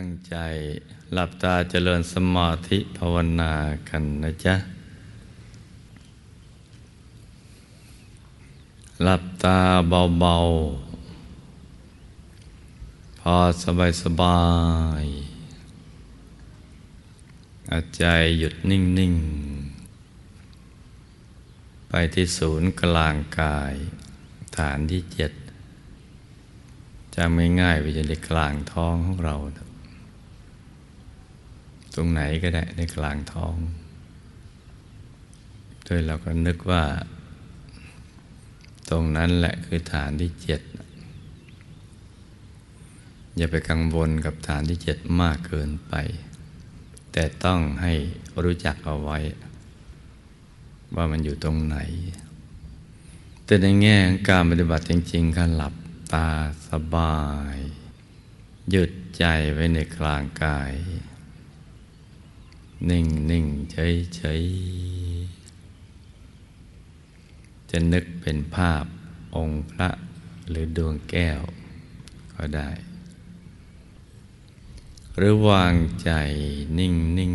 ตั้งใจหลับตาเจริญสมาธิภาวนากันนะจ๊ะ หลับตาเบาๆ พอสบายสบายอาใจหยุดนิ่ง ๆ ไปที่ศูนย์กลางกาย ฐานที่เจ็ดจะไม่ง่ายไปจนในกลางท้องของเรา ตรงไหนก็ได้ในกลางท้อง โดยเราก็นึกว่า ตรงนั้นแหละคือฐานที่เจ็ด อย่าไปกังวลกับฐานที่เจ็ดมากเกินไป แต่ต้องให้รู้จักเอาไว้ ว่ามันอยู่ตรงไหน แต่ในแง่การปฏิบัติจริงๆการหลับตาสบาย หยุดใจไว้ในกลางกาย นิ่งนิ่งเฉยเฉยจะนึกเป็นภาพองค์พระหรือดวงแก้วก็ได้ หรือวางใจนิ่งนิ่ง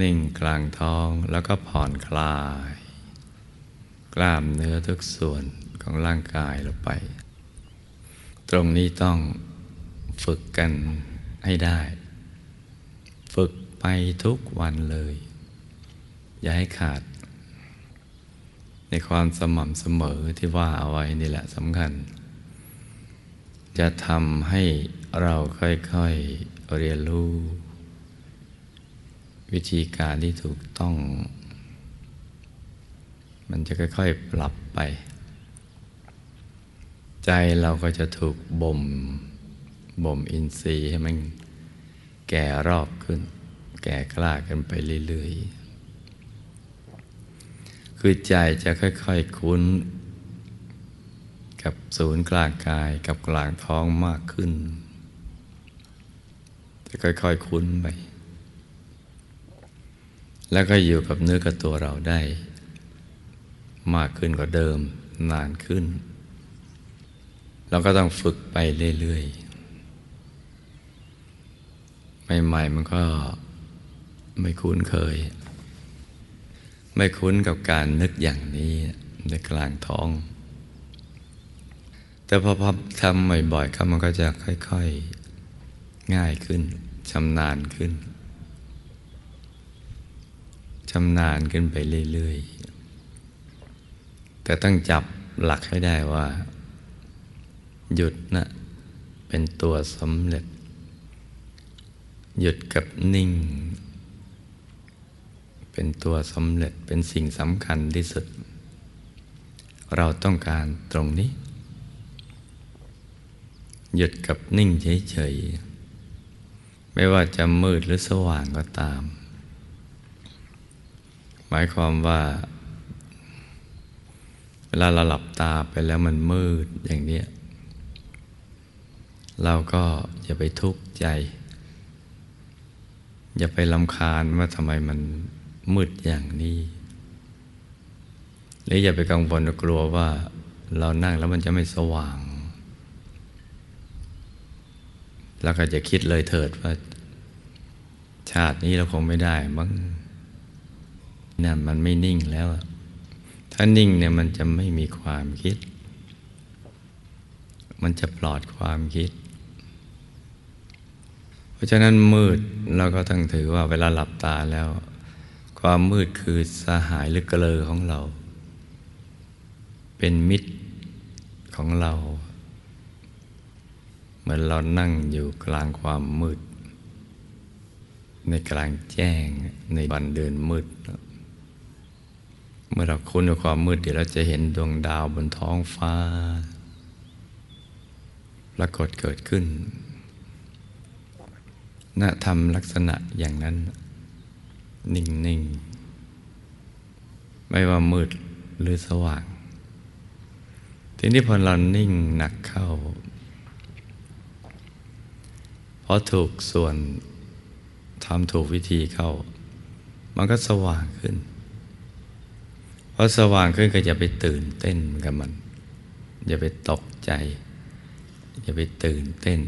นิ่งกลางท้องแล้วก็ผ่อนคลาย กล้ามเนื้อทุกส่วนของร่างกายเราไป ตรงนี้ต้องฝึกกันให้ได้ ฝึกไปทุกวันเลย อย่าให้ขาด ในความสม่ำเสมอที่ว่าเอาไว้นี่แหละสำคัญ จะทำให้เราค่อยๆเรียนรู้ วิธีการที่ถูกต้อง มันจะค่อยๆปรับไป ใจเราก็จะถูกบ่มบ่มอินทรีย์ให้มัน แก่รอบขึ้น แก่กล้ากันไปเรื่อยๆ คือใจจะค่อยๆคุ้น กับศูนย์กลางกายกับกลางท้องมากขึ้น จะค่อยๆคุ้นไป แล้วก็อยู่กับเนื้อกับตัวเราได้ มากขึ้นกว่าเดิมนานขึ้น เราก็ต้องฝึกไปเรื่อยๆ ใหม่ๆมันก็ไม่คุ้นเคย ไม่คุ้นกับการนึกอย่างนี้ในกลางท้อง แต่พอพทำบ่อยๆครับมันก็จะค่อยๆ ง่ายขึ้นชำนาญขึ้นชำนาญขึ้นไปเรื่อยๆ แต่ต้องจับหลักให้ได้ว่า หยุดนะเป็นตัวสำเร็จ หยุดกับนิ่ง เป็นตัวสำเร็จเป็นสิ่งสำคัญที่สุด เราต้องการตรงนี้ หยุดกับนิ่งเฉยๆ ไม่ว่าจะมืดหรือสว่างก็ตาม หมายความว่า เวลาเราหลับตาไปแล้วมันมืดอย่างนี้เราก็อย่าไปทุกข์ใจ อย่าไปลำคาญว่าทำไมมันมืดอย่างนี้หรืออย่าไปกังวลกลัวว่าเรานั่งแล้วมันจะไม่สว่าง แล้วก็จะคิดเลยเถิดว่า ชาตินี้เราคงไม่ได้มั้งนั่นมันไม่นิ่งแล้ว ถ้านิ่งเนี่ยมันจะไม่มีความคิด มันจะปลอดความคิด เพราะฉะนั้นมืดเราก็ต้องถือว่าเวลาหลับตาแล้ว ความมืดคือสหายหรือเกลอของเรา เป็นมิตรของเรา เหมือนเรานั่งอยู่กลางความมืด ในกลางแจ้งในวันเดินมืด เมื่อเราคุ้นกับความมืดเดี๋ยวเราจะเห็นดวงดาวบนท้องฟ้าปรากฏเกิดขึ้น นะทำลักษณะอย่างนั้น นิ่ง ๆ ไม่ว่ามืดหรือสว่าง ทีนี้พอเรานิ่งหนักเข้าพอถูกส่วนทำถูกวิธีเข้า มันก็สว่างขึ้นพอสว่างขึ้นก็อย่าไปตื่นเต้นกับมัน อย่าไปตกใจ อย่าไปตื่นเต้น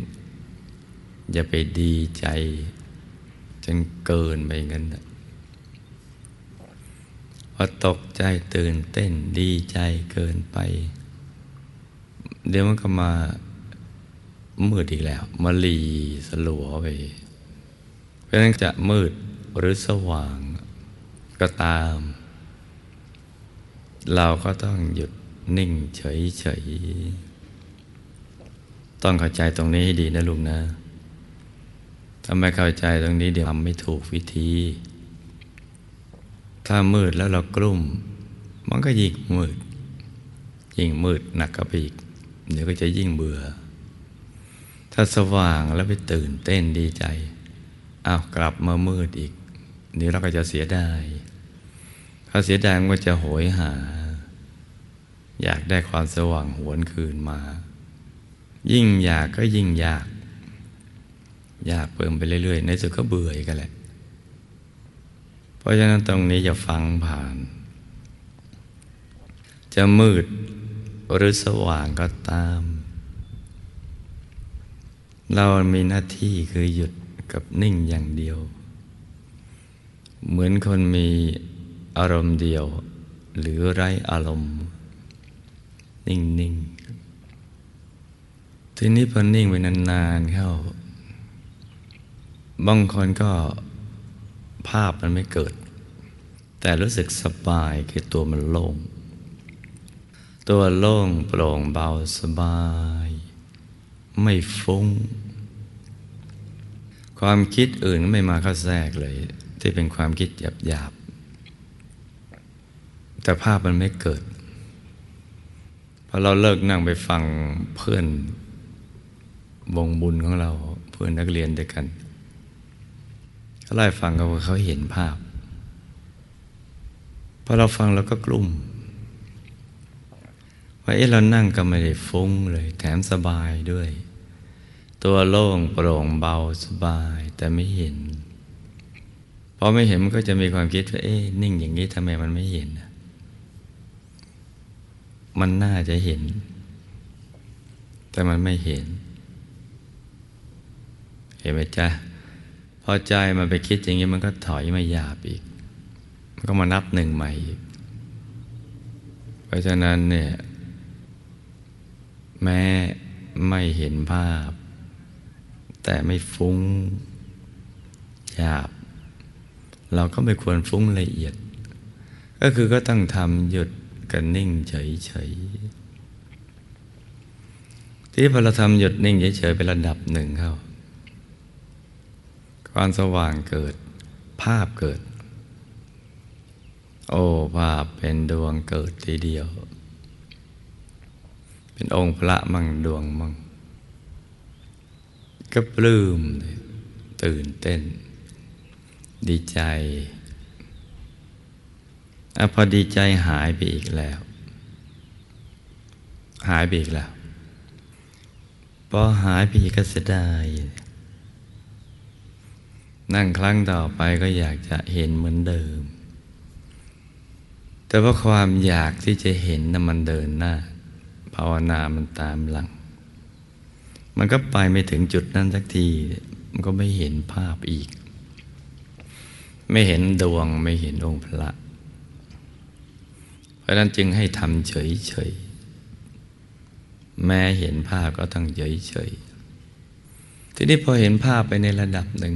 อย่าไปดีใจ จนเกินไปงั้นพอตกใจตื่นเต้นดีใจเกินไป เดี๋ยวมันก็มามืดอีกแล้วมาลีสลัวไป เพราะนั้นจะมืดหรือสว่างก็ตาม เราก็ต้องหยุดนิ่งเฉยๆต้องเข้าใจตรงนี้ให้ดีนะลุงนะ ถ้าไม่เข้าใจตรงนี้เดี๋ยวทำไม่ถูกวิธี ถ้ามืดแล้วเรากลุ้มมันก็ยิ่งมืด ยิ่งมืดหนักกระปีกเดี๋ยวก็จะยิ่งเบื่อ ถ้าสว่างแล้วไปตื่นเต้นดีใจอ้าวกลับมามืดอีกเดี๋ยวเราก็จะเสียดายถ้าเสียดายมันก็จะโหยหา อยากได้ความสว่างหวนคืนมา ยิ่งอยากก็ยิ่งอยาก ยากเพิ่มไปเรื่อยๆ ในสุดก็เบื่อกันแหละ เพราะฉะนั้นตรงนี้อย่าฟังผ่าน จะมืดหรือสว่างก็ตาม เรามีหน้าที่คือหยุดกับนิ่งอย่างเดียว เหมือนคนมีอารมณ์เดียว หรือไร้อารมณ์ นิ่งๆทีนี้พอนิ่งไปนานๆเข้า บางคนก็ภาพมันไม่เกิด แต่รู้สึกสบายคือตัวมันโล่ง ตัวโล่งโปร่งเบาสบาย ไม่ฟุ้ง ความคิดอื่นไม่มาเข้าแทรกเลย ที่เป็นความคิดหยาบๆ แต่ภาพมันไม่เกิดพอเราเลิกนั่งไปฟังเพื่อนวงบุญของเราเพื่อนนักเรียนด้วยกัน เขาไล่ฟังเขาเขาเห็นภาพพอเราฟังเราก็กลุ่มว่าเอ๊ะเรานั่งก็ไม่ได้ฟุ้งเลย แถมสบายด้วย ตัวโล่งโปร่งเบาสบายแต่ไม่เห็นพอไม่เห็นมันก็จะมีความคิดว่าเอ๊ะนิ่งอย่างนี้ทำไมมันไม่เห็น มันน่าจะเห็น แต่มันไม่เห็น เห็นไหมจ๊ะ อใจมันไปคิดอย่างนี้มันก็ถอยมาหยาบอีก มันก็มานับหนึ่งใหม่อีก เพราะฉะนั้นเนี่ยแม้ไม่เห็นภาพ แต่ไม่ฟุ้งหยาบ เราก็ไม่ควรฟุ้งละเอียด ก็คือก็ต้องทำหยุดกันนิ่งเฉยๆที่พอเราทำหยุดนิ่งเฉยๆเป็นระดับหนึ่งเข้า ความสว่างเกิด ภาพเกิด โอ้ภาพเป็นดวงเกิดทีเดียว เป็นองค์พระมั่งดวงมั่งก็ปลื้มตื่นเต้น ดีใจอพอดีใจหายไปอีกแล้ว หายไปอีกแล้วพอหายไปอีกก็เสียดาย นั่งครั้งต่อไปก็อยากจะเห็นเหมือนเดิม แต่ว่าความอยากที่จะเห็นนั้นมันเดินหน้า ภาวนามันตามหลัง มันก็ไปไม่ถึงจุดนั้นสักที มันก็ไม่เห็นภาพอีก ไม่เห็นดวงไม่เห็นองค์พระ เพราะนั้นจึงให้ทำเฉยๆ แม้เห็นภาพก็ต้องเฉยๆ ทีนี้พอเห็นภาพไปในระดับหนึ่ง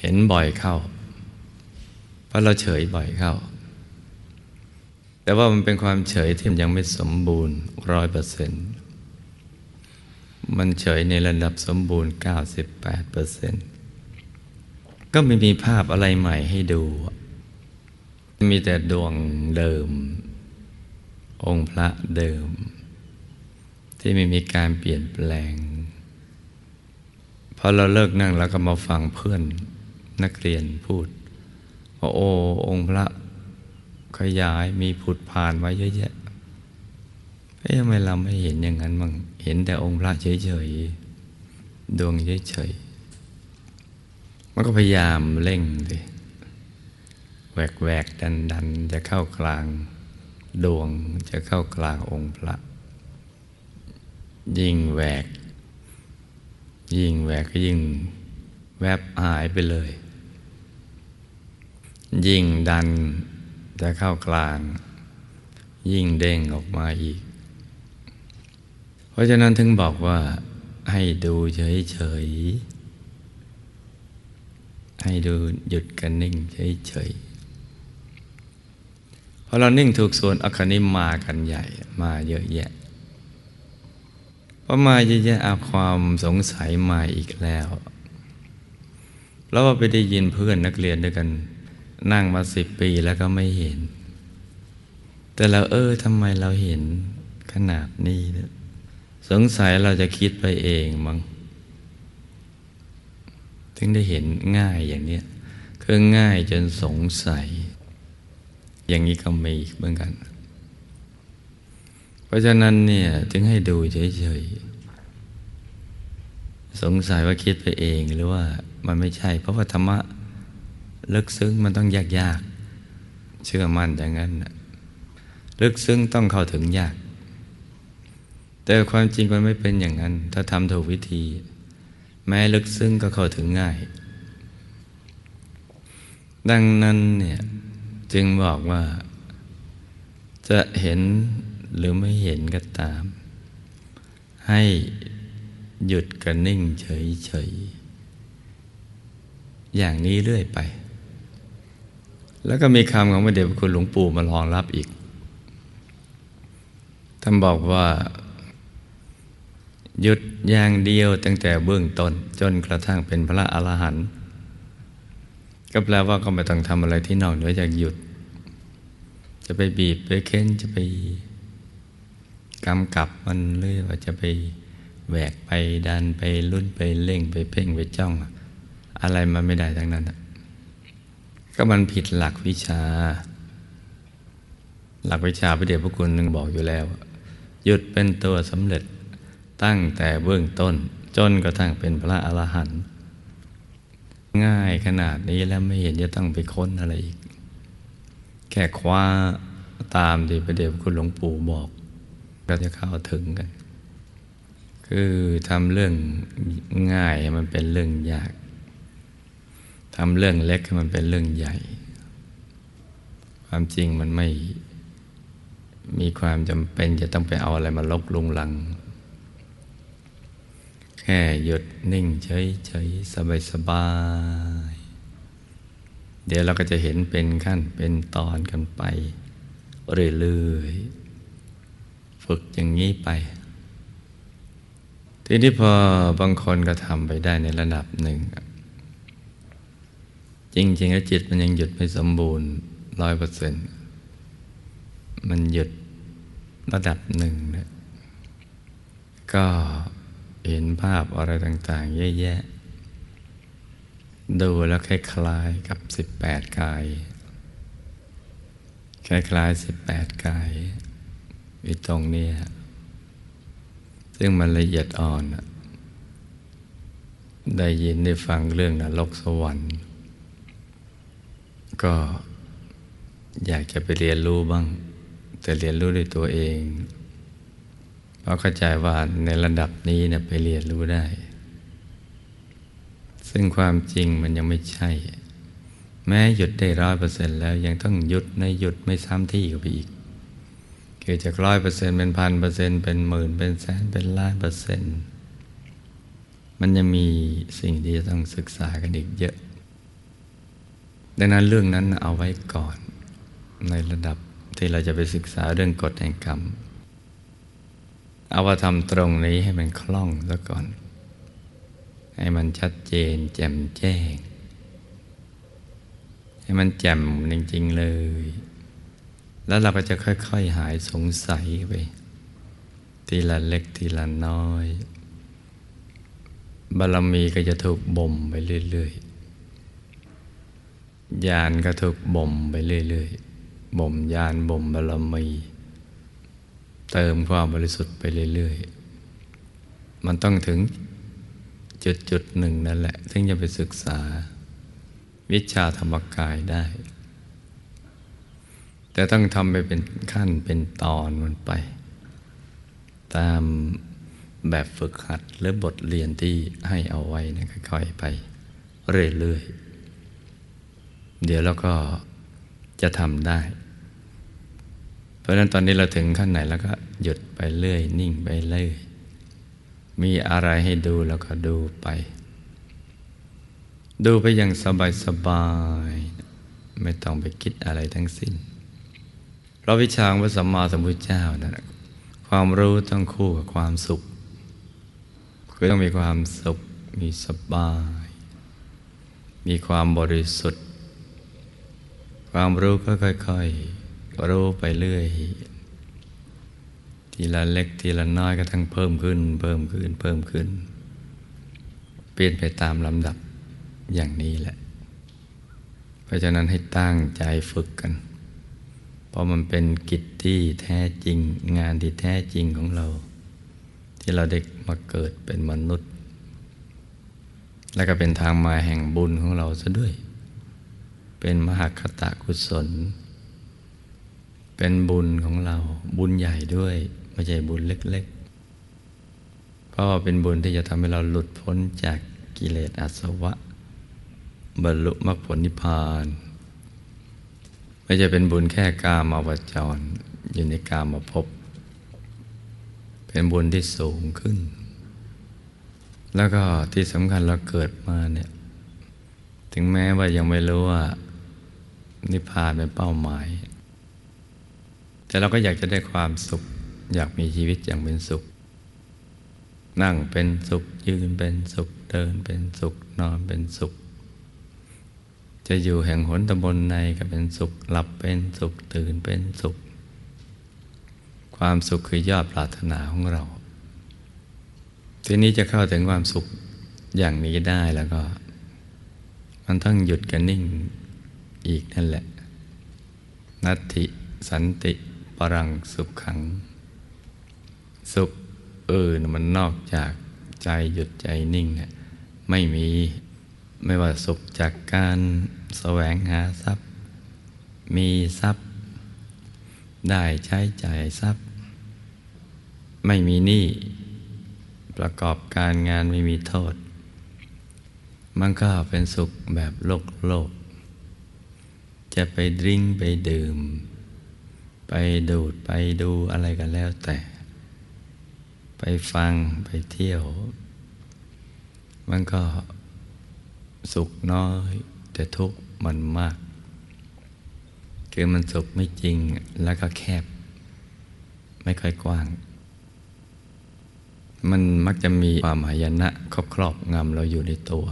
เห็นบ่อยเข้า เพราะเราเฉยบ่อยเข้า แต่ว่ามันเป็นความเฉยที่ยังไม่สมบูรณ์ร้อยเปอร์เซ็นต์มันเฉยในระดับสมบูรณ์ 98เปอร์เซ็นต์ก็ไม่มีภาพอะไรใหม่ให้ดู มีแต่ดวงเดิม องค์พระเดิม ที่ไม่มีการเปลี่ยนแปลงพอเราเลิกนั่งแล้วก็มาฟังเพื่อน นักเรียนพูดว่าโอ้องค์พระขยายมีผุดผ่านไว้เยอะแยะเอ๊ะทำไมเราไม่เห็นอย่างนั้นมั่งเห็นแต่องค์พระเฉยๆดวงเฉยๆมันก็พยายามเร่งเลยแหวกแหวกดันดันจะเข้ากลางดวงจะเข้ากลางองค์พระ ยิ่งแหวก ยิ่งแหวกก็ยิ่งแวบหายไปเลย ยิ่งดันจะเข้ากลาง ยิ่งเด้งออกมาอีก เพราะฉะนั้นถึงบอกว่าให้ดูเฉยๆ ให้ดูหยุดกันนิ่งเฉยๆพอเรานิ่งถูกส่วนอคนิมมากันใหญ่มาเยอะแยะพอมาเยอะแยะอาความสงสัยมาอีกแล้ว แล้วว่าไปได้ยินเพื่อนนักเรียนด้วยกัน นั่งมาสิบปีแล้วก็ไม่เห็น แต่เราเออทำไมเราเห็นขนาดนี้นะสงสัยเราจะคิดไปเองมั้งถึงได้เห็นง่ายอย่างนี้คือง่ายจนสงสัย อย่างนี้ก็มีเหมือนกัน เพราะฉะนั้นเนี่ยถึงให้ดูเฉยๆสงสัยว่าคิดไปเองหรือว่ามันไม่ใช่ เพราะว่าธรรมะ ลึกซึ้งมันต้องยากยากเชื่อมั่นอย่างนั้นลึกซึ้งต้องเข้าถึงยาก แต่ความจริงมันไม่เป็นอย่างนั้น ถ้าทำถูกวิธี แม้ลึกซึ้งก็เข้าถึงง่าย ดังนั้นเนี่ยจึงบอกว่า จะเห็นหรือไม่เห็นก็ตาม ให้หยุดกันนิ่งเฉยๆอย่างนี้เรื่อยไป แล้วก็มีคำของพระเดชพระคุณหลวงปู่มารองรับอีก ท่านบอกว่า หยุดอย่างเดียวตั้งแต่เบื้องต้นจนกระทั่งเป็นพระอรหันต์ก็แปลว่าก็ไม่ต้องทำอะไรที่นอกเหนือจากหยุด จะไปบีบไปเค้นจะไปกำกับมันหรือว่าจะไปแหวกไปดันไปลุ้นไปเล่งไปเพ่งไปจ้อง อะไรมันไม่ได้ทั้งนั้น ก็มันผิดหลักวิชา หลักวิชาพระเดชพระคุณหนึ่งบอกอยู่แล้ว หยุดเป็นตัวสำเร็จตั้งแต่เบื้องต้น จนกระทั่งเป็นพระอรหันต์ง่ายขนาดนี้แล้วไม่เห็นจะต้องไปค้นอะไรอีก แค่คว้าตามที่พระเดชพระคุณหลวงปู่บอกก็จะเข้าถึงกัน คือทำเรื่องง่ายมันเป็นเรื่องยาก ทำเรื่องเล็กให้มันเป็นเรื่องใหญ่ ความจริงมันไม่มีความจำเป็นจะต้องไปเอาอะไรมาลบลุงลัง แค่หยุดนิ่งเฉยเฉยสบายสบายเดี๋ยวเราก็จะเห็นเป็นขั้นเป็นตอนกันไป เรื่อยๆ ฝึกอย่างนี้ไป ทีนี้พอบางคนก็ทำไปได้ในระดับหนึ่ง จริงๆแล้วจิตมันยังหยุดไม่สมบูรณ์ร้อยเปอร์เซ็นต์มันหยุดระดับหนึ่งนะก็เห็นภาพอะไรต่าง ๆ เยอะแยะ ดูแล้วคล้ายๆกับสิบแปดกาย คล้ายๆสิบแปดกายอยู่ตรงนี้ซึ่งมันละเอียดอ่อน ได้ยินได้ฟังเรื่องนรกสวรรค์ ก็อยากจะไปเรียนรู้บ้าง แต่เรียนรู้ด้วยตัวเองเพราะเข้าใจว่าในระดับนี้เนี่ยไปเรียนรู้ได้ ซึ่งความจริงมันยังไม่ใช่ แม้หยุดได้ร้อยเปอร์เซ็นต์แล้วยังต้องหยุดในหยุดไม่ซ้ำที่กับอีก คือจากร้อยเปอร์เซ็นต์เป็นพันเปอร์เซ็นต์เป็นหมื่นเป็นแสนเป็นล้านเปอร์เซ็นต์มันยังมีสิ่งที่จะต้องศึกษากันอีกเยอะ ดังนั้นเรื่องนั้นเอาไว้ก่อน ในระดับที่เราจะไปศึกษาเรื่องกฎแห่งกรรม เอาว่าทำตรงนี้ให้มันคล่องซะก่อน ให้มันชัดเจน แจ่มแจ้ง ให้มันแจ่มจริงๆเลย แล้วเราก็จะค่อย ๆ หายสงสัยไป ทีละเล็กทีละน้อย บารมีก็จะถูกบ่มไปเรื่อย ๆ ญาณก็ถูกบ่มไปเรื่อยๆ บ่มญาณบ่มบารมี เติมความบริสุทธิ์ไปเรื่อยๆ มันต้องถึงจุดจุดหนึ่งนั่นแหละ ถึงจะไปศึกษา วิชาธรรมกายได้ แต่ต้องทำไปเป็นขั้นเป็นตอนมันไป ตามแบบฝึกหัดหรือบทเรียนที่ให้เอาไว้นะค่อยๆไป เรื่อยๆ เดี๋ยวเราก็จะทำได้ เพราะนั้นตอนนี้เราถึงขั้นไหนแล้วก็หยุดไปเรื่อย นิ่งไปเรื่อย มีอะไรให้ดูแล้วก็ดูไป ดูไปอย่างสบายๆไม่ต้องไปคิดอะไรทั้งสิ้น เพราะวิชาพระสัมมาสัมพุทธเจ้านะความรู้ต้องคู่กับความสุขคือต้องมีความสุขมีสบาย มีความบริสุทธิ์ ความรู้ก็ค่อยๆ รู้ไปเรื่อย ทีละเล็กทีละน้อยก็ทั้งเพิ่มขึ้น เพิ่มขึ้น เพิ่มขึ้น เปลี่ยนไปตามลำดับอย่างนี้แหละ เพราะฉะนั้นให้ตั้งใจฝึกกัน เพราะมันเป็นกิจที่แท้จริงงานที่แท้จริงของเรา ที่เราได้มาเกิดเป็นมนุษย์ และก็เป็นทางมาแห่งบุญของเราซะด้วย เป็นมหคตะกุศล เป็นบุญของเราบุญใหญ่ด้วยไม่ใช่บุญเล็กๆ เพราะว่าเป็นบุญที่จะทำให้เราหลุดพ้นจากกิเลสอาสวะ บรรลุมรรคผลนิพพาน ไม่ใช่เป็นบุญแค่กามาวจร อยู่ในกามาพบ เป็นบุญที่สูงขึ้น แล้วก็ที่สำคัญเราเกิดมาเนี่ยถึงแม้ว่ายังไม่รู้ว่า นิพพานเป็นเป้าหมาย แต่เราก็อยากจะได้ความสุข อยากมีชีวิตอย่างเป็นสุข นั่งเป็นสุข ยืนเป็นสุข เดินเป็นสุข นอนเป็นสุข จะอยู่แห่งหนตำบลในก็เป็นสุข หลับเป็นสุข ตื่นเป็นสุข ความสุขคือยอดปรารถนาของเรา ทีนี้จะเข้าถึงความสุขอย่างนี้ได้แล้วก็ มันต้องหยุดกันนิ่ง อีกนั่นแหละ นัตติสันติปรังสุขขัง สุขอื่นมันนอกจากใจหยุดใจนิ่งเนี่ยไม่มีไม่ว่าสุขจากการแสวงหาทรัพย์ มีทรัพย์ ได้ใช้จ่ายทรัพย์ ไม่มีหนี้ประกอบการงานไม่มีโทษ มันก็เป็นสุขแบบโลกโลก จะไปดื่มไปดื่ม ไปดูดไปดูอะไรกันแล้วแต่ ไปฟังไปเที่ยว มันก็สุขน้อย แต่ทุกข์มันมาก คือมันสุขไม่จริงแล้วก็แคบ ไม่ค่อยกว้าง มันมักจะมีความหายนะครอบครอบงำเราอยู่ในตัว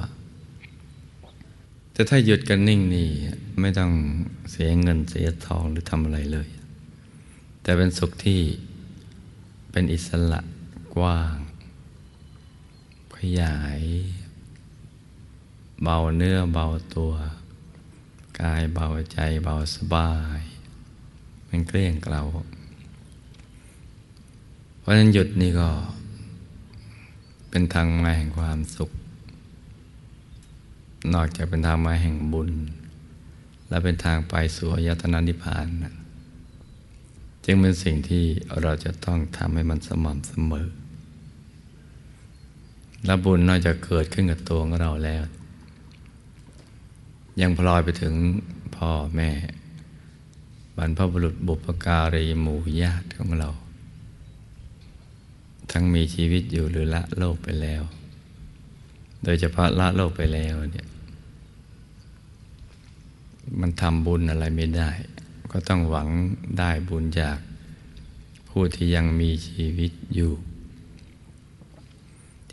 แต่ถ้าหยุดกันนิ่งนี่ไม่ต้องเสียเงินเสียทองหรือทำอะไรเลย แต่เป็นสุขที่เป็นอิสระกว้าง ขยาย เบาเนื้อเบาตัว กายเบาใจเบาสบาย มันเกลี้ยงเกลาเพราะฉะนั้นหยุดนี่ก็ เป็นทางมาแห่งความสุข นอกจากเป็นทางมาแห่งบุญ และเป็นทางไปสู่อายตนะนิพพานนะจึงเป็นสิ่งที่เราจะต้องทำให้มันสม่ำเสมอ และบุญนอกจากเกิดขึ้นกับตัวของเราแล้ว ยังพลอยไปถึงพ่อแม่บรรพบุรุษบุพการีหมู่ญาติของเรา ทั้งมีชีวิตอยู่หรือละโลกไปแล้ว โดยเฉพาะละโลกไปแล้วเนี่ย มันทำบุญอะไรไม่ได้ ก็ต้องหวังได้บุญจากผู้ที่ยังมีชีวิตอยู่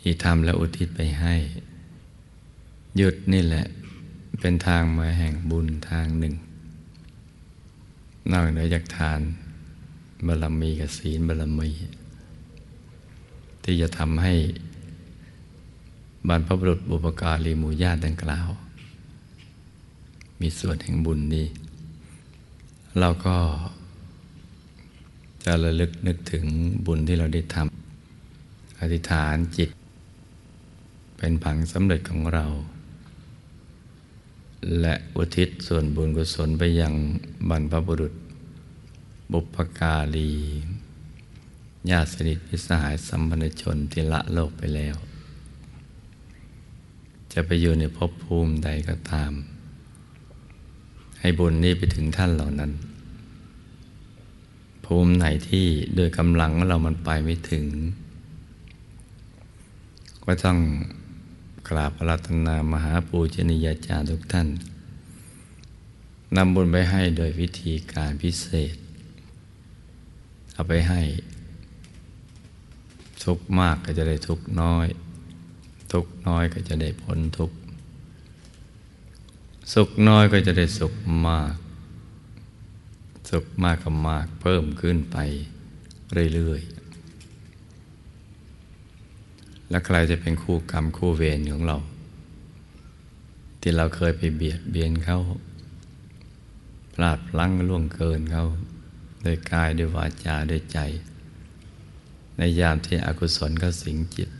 ที่ทำและอุทิศไปให้ หยุดนี่แหละ เป็นทางมาแห่งบุญทางหนึ่ง นอกเหนือจากทานบารมีกับศีลบารมี ที่จะทำให้ บรรพบุรุษบุปการีหมู่ญาติดังกล่าว มีส่วนแห่งบุญนี้ เราก็จะระลึกนึกถึงบุญที่เราได้ทำอธิษฐานจิต เป็นผังสำเร็จของเรา และอุทิศส่วนบุญกุศลไปยังบรรพบุรุษ บุพการีญาติสนิทพิสหายสัมพันธชนที่ละโลกไปแล้ว จะไปอยู่ในภพภูมิใดก็ตาม ให้บุญนี้ไปถึงท่านเหล่านั้น ภูมิไหนที่โดยกำลังเรามันไปไม่ถึง ก็ต้องกราบพระรัตนามหาปูชนียาจารย์ทุกท่านนำบุญไปให้โดยวิธีการพิเศษ เอาไปให้ ทุกมากก็จะได้ทุกน้อย ทุกน้อยก็จะได้พ้นทุกสุขน้อยก็จะได้สุขมาก สุขมากก็มากเพิ่มขึ้นไปเรื่อยๆ และใครจะเป็นคู่กรรมคู่เวรของเรา ที่เราเคยไปเบียดเบียนเขาพลาดพลั้งล่วงเกินเขาโดยกายด้วยวาจาด้วยใจ ในยามที่อกุศลก็สิงจิต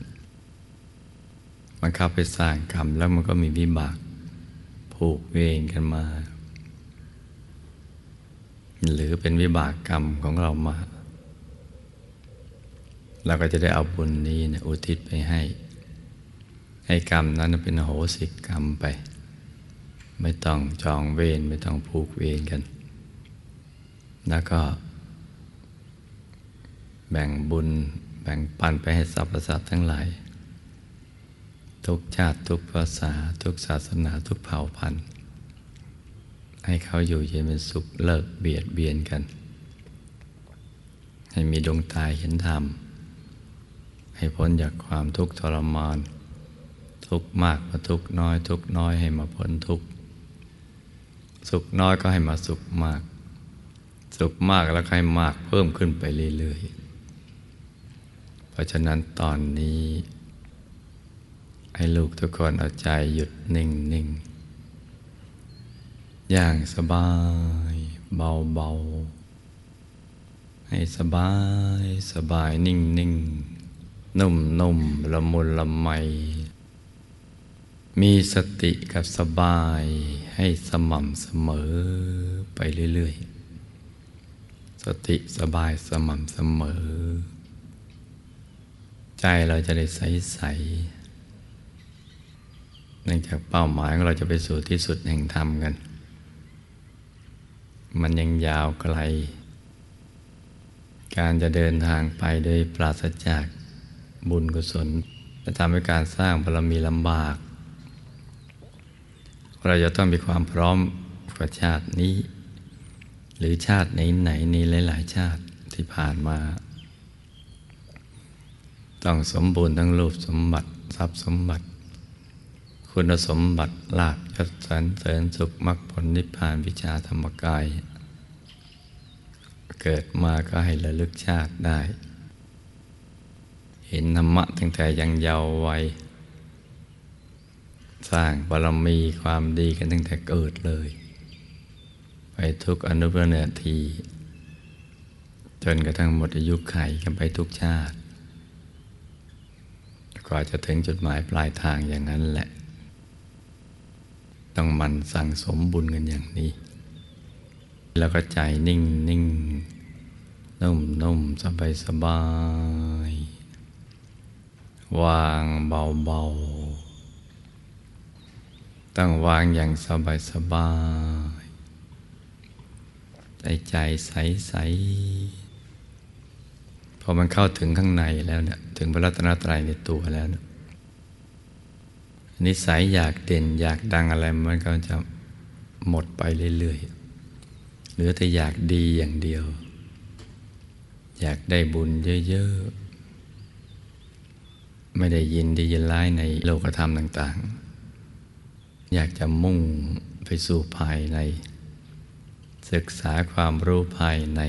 มันเข้าไปสร้างกรรม แล้วมันก็มีวิบากผูกเวรกันมา หรือเป็นวิบากกรรมของเรามาเราก็จะได้เอาบุญนี้นะอุทิศไปให้ ให้กรรมนั้นเป็นโหสิกรรมไป ไม่ต้องจองเวรไม่ต้องผูกเวรกัน แล้วก็ แบ่งบุญแบ่งปันไปให้สรรพสัตว์ทั้งหลาย ทุกชาติทุกภาษา ทุกศาสนาทุกเผ่าพันธุ์ ให้เขาอยู่เย็นเป็นสุขเลิกเบียดเบียนกัน ให้มีดวงตาเห็นธรรม ให้พ้นจากความทุกข์ทรมาน ทุกมากมาทุกน้อย ทุกน้อยให้มาพ้นทุกสุขน้อยก็ให้มาสุขมาก สุขมากแล้วให้มากเพิ่มขึ้นไปเรื่อยๆ เพราะฉะนั้นตอนนี้ ให้ลูกทุกคนเอาใจหยุดนิ่งนิ่งอย่างสบายเบาเบาให้สบายสบายนิ่งนิ่งนุ่มนุ่มละมุนละไม มีสติกับสบายให้สม่ำเสมอไปเรื่อยๆ สติสบายสม่ำเสมอ ใจเราจะได้ใสๆ เนื่องจากเป้าหมายของเราจะไปสู่ที่สุดแห่งธรรมกัน มันยังยาวไกล การจะเดินทางไปโดยปราศจากบุญกุศลจะทำให้การสร้างบารมีลำบาก เราจะต้องมีความพร้อมกับชาตินี้ หรือชาติไหนๆนี้หลาย ๆ ชาติที่ผ่านมา ต้องสมบูรณ์ทั้งรูปสมบัติทรัพย์สมบัติ คุณสมบัติลาภยศสรรเสริญสุขมรรคผลนิพพานวิชาธรรมกาย เกิดมาก็ให้ระลึกชาติได้ เห็นธรรมะตั้งแต่ยังเยาว์วัยสร้างบารมีความดีกันตั้งแต่เกิดเลย ไปทุกอนุปนาที จนกระทั่งหมดอายุไขกันไปทุกชาติกว่าจะถึงจุดหมายปลายทางอย่างนั้นแหละ ต้องมันสั่งสมบุญกันอย่างนี้ แล้วก็ใจนิ่งนิ่งนุ่มนุ่มสบายสบายวางเบาเบาต้องวางอย่างสบายสบายใจใจใสใสพอมันเข้าถึงข้างในแล้วเนี่ยถึงพระรัตนตรัยในตัวแล้วเนี่ย นิสัยอยากเด่นอยากดังอะไรมันก็จะหมดไปเรื่อยๆเหลือแต่อยากดีอย่างเดียว อยากได้บุญเยอะๆ ไม่ได้ยินดียินร้ายในโลกธรรมต่าง ๆ อยากจะมุ่งไปสู่ภายใน ศึกษาความรู้ภายใน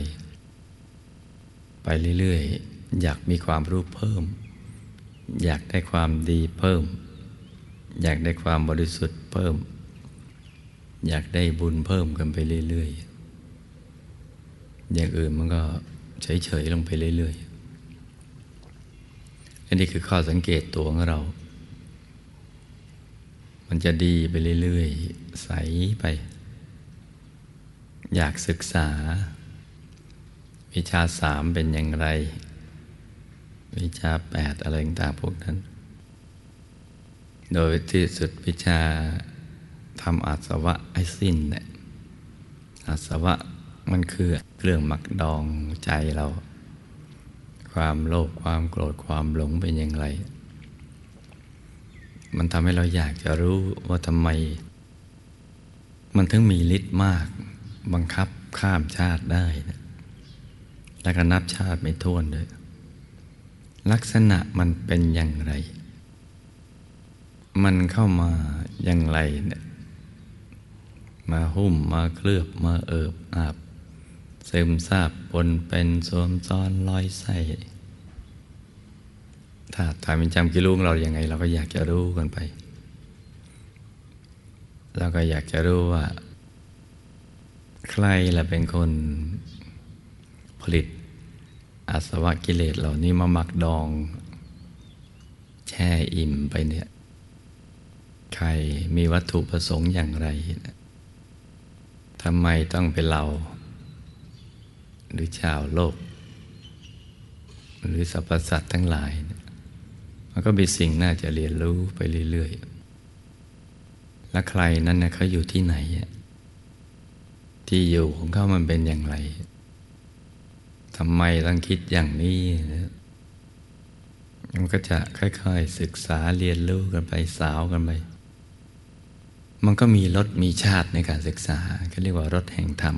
ไปเรื่อยๆ อยากมีความรู้เพิ่ม อยากได้ความดีเพิ่ม อยากได้ความบริสุทธิ์เพิ่ม อยากได้บุญเพิ่มกันไปเรื่อยๆ อย่างอื่นมันก็เฉยๆลงไปเรื่อยๆอันนี้คือข้อสังเกตตัวของเรา มันจะดีไปเรื่อยๆ ใสไป อยากศึกษา วิชาสามเป็นอย่างไร วิชาแปดอะไรต่างๆพวกนั้น โดยที่สุดวิชาทำอาสวะให้สิ้นเนี่ยอาสวะมันคือเครื่องหมักดองใจเรา ความโลภความโกรธความหลงเป็นอย่างไร มันทำให้เราอยากจะรู้ว่าทำไม มันถึงมีฤทธิ์มาก บังคับข้ามชาติได้นะแล้วก็นับชาติไม่ท้วนเลยลักษณะมันเป็นอย่างไร มันเข้ามาอย่างไรเนี่ยมาหุ้มมาเคลือบมาเอิบอาบซึมซาบปนเป็นสวมซ้อนลอยใส่ถ้าถามเป็นจำกิลุงเราอย่างไง เราก็อยากจะรู้กันไปเราก็อยากจะรู้ว่า ใครละเป็นคนผลิตอาสวะกิเลสเหล่านี้มาหมักดอง แช่อิ่มไปเนี่ย ใครมีวัตถุประสงค์อย่างไรทำไมต้องเป็นเรา หรือชาวโลก หรือสรรพสัตว์ทั้งหลาย มันก็มีสิ่งน่าจะเรียนรู้ไปเรื่อยๆ และใครนั้นนะเขาอยู่ที่ไหน ที่อยู่ของเขามันเป็นอย่างไรทำไมต้องคิดอย่างนี้นะมันก็จะค่อยๆศึกษาเรียนรู้กันไปสาวกันไป มันก็มีรสมีชาติในการศึกษาเขาเรียกว่ารสแห่งธรรม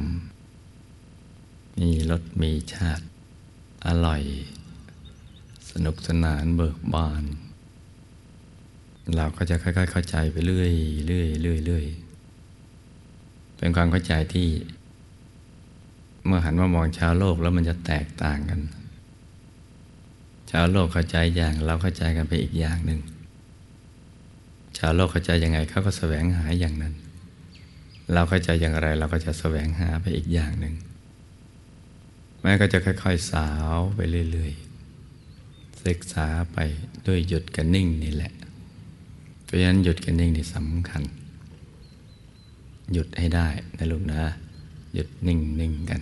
มีรสมีชาติ อร่อย สนุกสนานเบิกบาน เราก็จะค่อยๆเข้าใจไปเรื่อยเรื่อยเรื่อยเรื่อยเป็นความเข้าใจที่ เมื่อหันมามองชาวโลกแล้วมันจะแตกต่างกัน ชาวโลกเข้าใจอย่างเราเข้าใจกันไปอีกอย่างหนึ่ง ชาวโลกเข้าใจยังไงเขาก็แสวงหาอย่างนั้น เราเข้าใจอย่างไรเราก็จะแสวงหาไปอีกอย่างหนึ่งแม่ก็จะค่อย ๆ สาวไปเรื่อยๆศึกษาไปด้วยหยุดกับนิ่งนี่แหละ เพราะฉะนั้นหยุดกับนิ่งนี่สำคัญ หยุดให้ได้นะลูกนะ หยุดนิ่งๆกัน